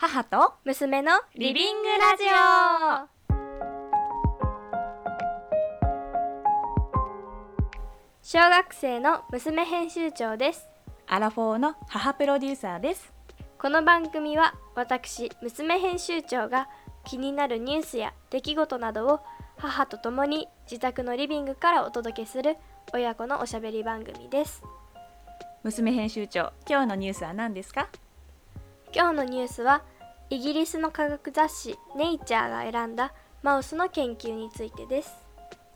母と娘のリビングラジオ。小学生の娘編集長です。アラフォーの母プロデューサーです。この番組は私娘編集長が気になるニュースや出来事などを母と共に自宅のリビングからお届けする親子のおしゃべり番組です。娘編集長今日のニュースは何ですか？今日のニュースはイギリスの科学雑誌「ネイチャー」が選んだマウスの研究についてです。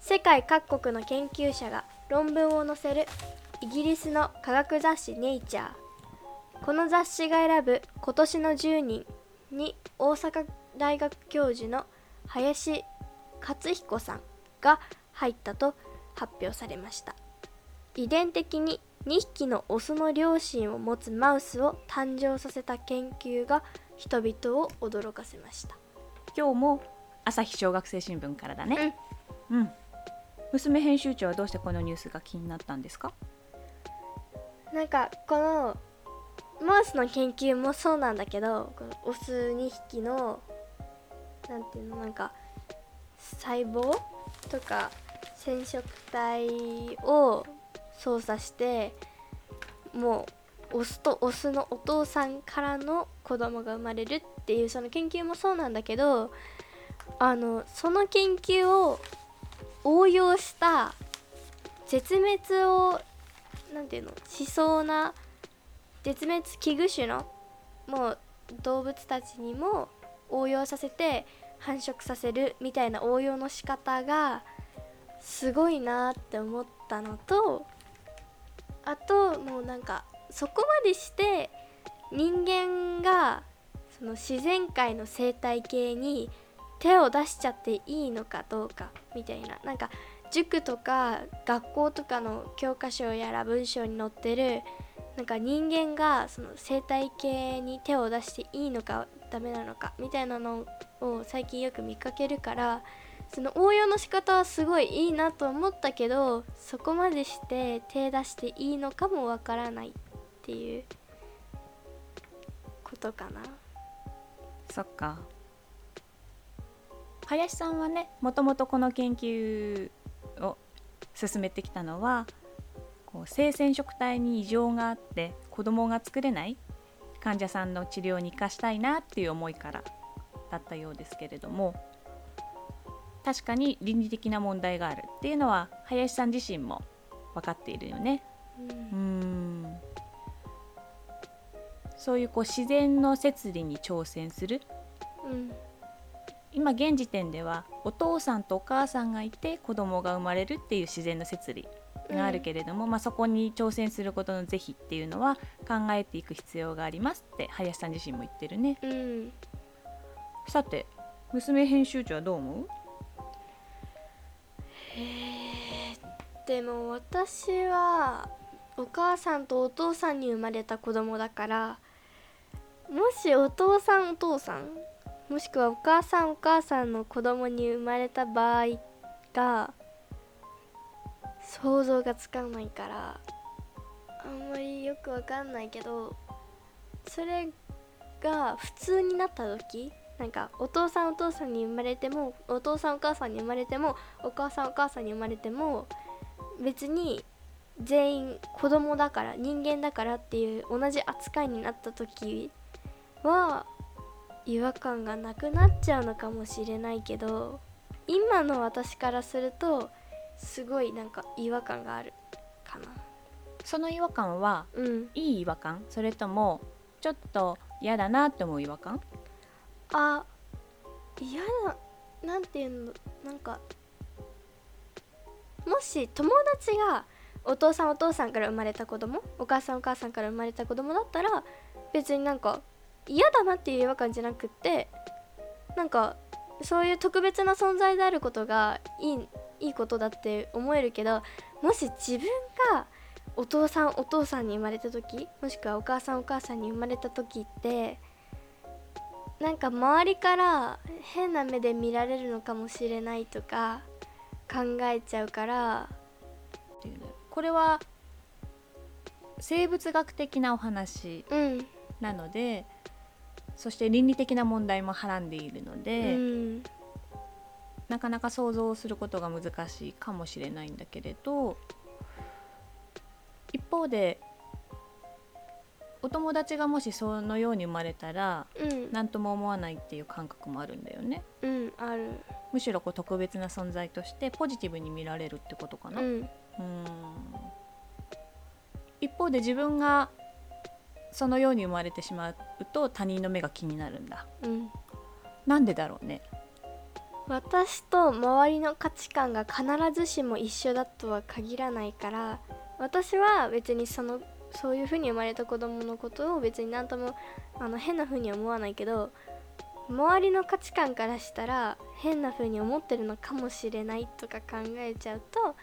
世界各国の研究者が論文を載せるイギリスの科学雑誌「ネイチャー」この雑誌が選ぶ今年の10人に大阪大学教授の林克彦さんが入ったと発表されました。遺伝的に2匹のオスの両親を持つマウスを誕生させた研究が人々を驚かせました。今日も朝日小学生新聞からだね。うん、娘編集長はどうしてこのニュースが気になったんですか？なんかこのマウスの研究もそうなんだけどこのオス2匹のなんていうのなんか細胞とか染色体を操作してもうオスとオスのお父さんからの子供が生まれるっていうその研究もそうなんだけどあのその研究を応用した絶滅をなんていうのしそうな絶滅危惧種のもう動物たちにも応用させて繁殖させるみたいな応用の仕方がすごいなって思ったのとあともうなんかそこまでして人間がその自然界の生態系に手を出しちゃっていいのかどうかみたいな。なんか塾とか学校とかの教科書やら文章に載ってるなんか人間がその生態系に手を出していいのかダメなのかみたいなのを最近よく見かけるからその応用の仕方はすごいいいなと思ったけどそこまでして手出していいのかもわからないっていうことかな。そっか林さんはねもともとこの研究を進めてきたのはこう性染色体に異常があって子供が作れない患者さんの治療に生かしたいなっていう思いからだったようですけれども確かに倫理的な問題があるっていうのは林さん自身も分かっているよね。うん。うん。そういうこう自然の摂理に挑戦する。うん。今現時点ではお父さんとお母さんがいて子供が生まれるっていう自然の摂理があるけれども、まあ、そこに挑戦することの是非っていうのは考えていく必要がありますって林さん自身も言ってるね。うん。さて娘編集長はどう思う？でも私はお母さんとお父さんに生まれた子供だからもしお父さんお父さんもしくはお母さんお母さんの子供に生まれた場合が想像がつかないからあんまりよくわかんないけどそれが普通になった時なんかお父さんお父さんに生まれてもお父さんお母さんに生まれてもお母さんお母さんに生まれても別に全員子供だから人間だからっていう同じ扱いになった時は違和感がなくなっちゃうのかもしれないけど今の私からするとすごいなんか違和感があるかな。その違和感はうん。いい違和感？それともちょっと嫌だなって思う違和感？あ嫌ななんていうの？なんかもし友達がお父さんお父さんから生まれた子供お母さんお母さんから生まれた子供だったら別になんか嫌だなっていう違和感じゃなくってなんかそういう特別な存在であることがいいいいことだって思えるけどもし自分がお父さんお父さんに生まれた時もしくはお母さんお母さんに生まれた時ってなんか周りから変な目で見られるのかもしれないとか考えちゃうから。これは生物学的なお話うんなのでそして倫理的な問題もはらんでいるのうで、んなかなか想像することが難しいかもしれないんだけれど一方でお友達がもしそのように生まれたらうん。何とも思わないっていう感覚もあるんだよね。うんあるむしろこう特別な存在としてポジティブに見られるってことかな、ううん。一方で自分がそのように生まれてしまうと他人の目が気になるんだ。うん。なんでだろうね。私と周りの価値観が必ずしも一緒だとは限らないから私は別にそのそういう風に生まれた子供のことを別に何ともあの変な風には思わないけど周りの価値観からしたら変な風に思ってるのかもしれないとか考えちゃうと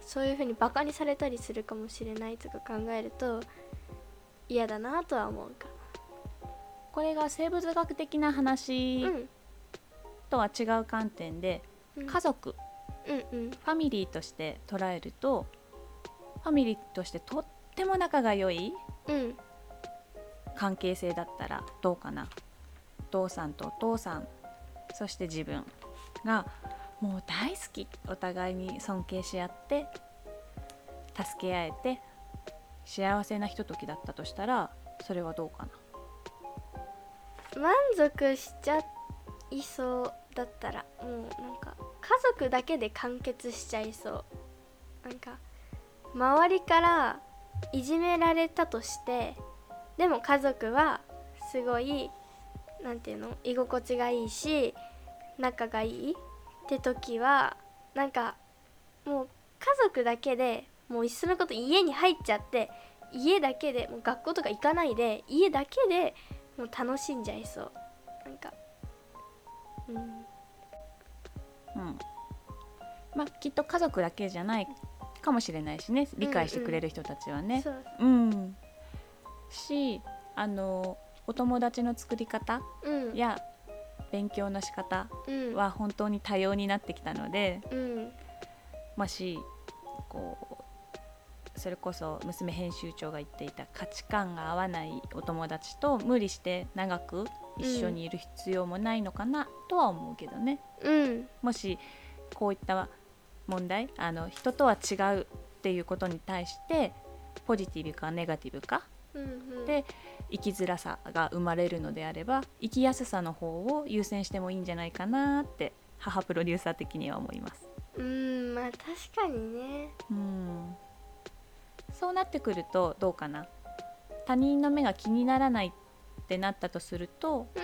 そういう風にバカにされたりするかもしれないとか考えると嫌だなとは思うか。これが生物学的な話とは違う観点で、うん。家族うんうん。ファミリーとして捉えるとファミリーとしてとっても仲が良いうん。関係性だったらどうかな。お父さんとお父さんそして自分がもう大好きお互いに尊敬し合って助け合えて幸せなひとときだったとしたらそれはどうかな？満足しちゃいそうだったらもうなんか家族だけで完結しちゃいそう。なんか周りからいじめられたとしてでも家族はすごいなんていうの？居心地がいいし仲がいいって時はなんかもう家族だけでもういっそのこと家に入っちゃって家だけでもう学校とか行かないで家だけでもう楽しんじゃいそう。なんかうん。うん。まあきっと家族だけじゃないかもしれないしね。理解してくれる人たちはね、そう。うん、しあのお友達の作り方うん。や勉強の仕方うん。は本当に多様になってきたのでうん。もしこうそれこそ娘編集長が言っていた価値観が合わないお友達と無理して長く一緒にいる必要もないのかなとは思うけどね、うん。もしこういった問題あの人とは違うっていうことに対してポジティブかネガティブかうんで生きづらさが生まれるのであれば生きやすさの方を優先してもいいんじゃないかなって母プロデューサー的には思います。うんまあ確かにね。うん。そうなってくるとどうかな？他人の目が気にならないってなったとするとう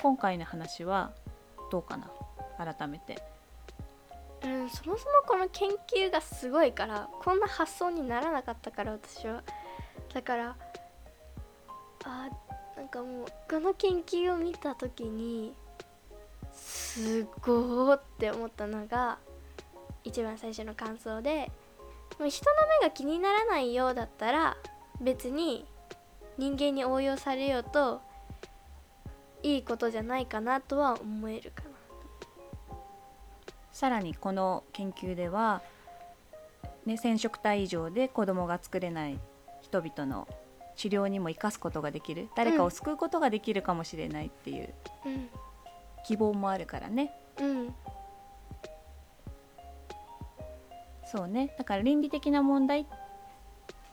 今回の話はどうかな？改めて。ん、うん、そもそもこの研究がすごいからこんな発想にならなかったから私は。だからあなんかもうこの研究を見た時にすごーって思ったのが一番最初の感想でもう人の目が気にならないようだったら別に人間に応用されようといいことじゃないかなとは思えるかな。さらにこの研究では、ね、染色体異常で子供が作れない人々の治療にも生かすことができる。誰かを救うことができるかもしれないっていううん希望もあるからね。うん。そうね。だから倫理的な問題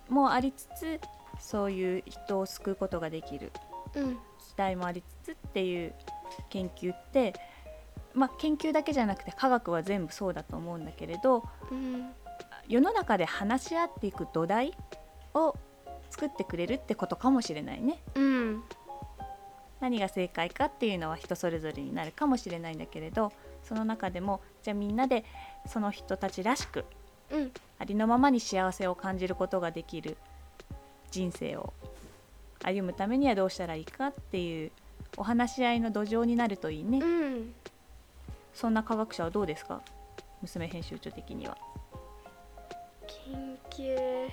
もありつつそういう人を救うことができるうん。期待もありつつっていう研究ってまあ研究だけじゃなくて科学は全部そうだと思うんだけれどうん。世の中で話し合っていく土台を作ってくれるってことかもしれないね。うん何が正解かっていうのは人それぞれになるかもしれないんだけれどその中でもじゃあみんなでその人たちらしくうんありのままに幸せを感じることができる人生を歩むためにはどうしたらいいかっていうお話し合いの土壌になるといいね、うんそんな科学者はどうですか？娘編集長的には。研究。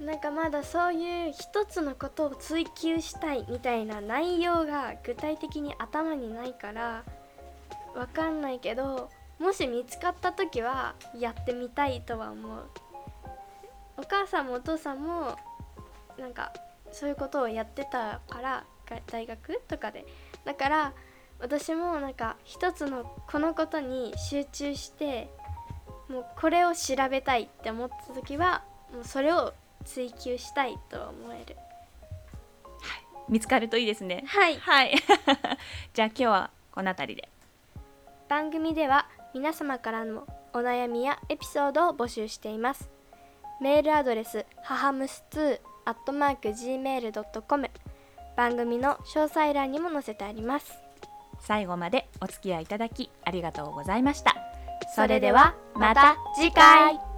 なんかまだそういう一つのことを追求したいみたいな内容が具体的に頭にないからわかんないけどもし見つかった時はやってみたいとは思う。お母さんもお父さんもなんかそういうことをやってたから大学とかで。だから私もなんか一つのこのことに集中してもうこれを調べたいって思った時はもうそれを追求したいと思える。見つかるといいですね。はい。はい。じゃあ今日はこの辺りで。番組では皆様からのお悩みやエピソードを募集しています。メールアドレスははむす2 gmail.com 番組の詳細欄にも載せてあります。最後までお付き合いいただきありがとうございました。それではまた次回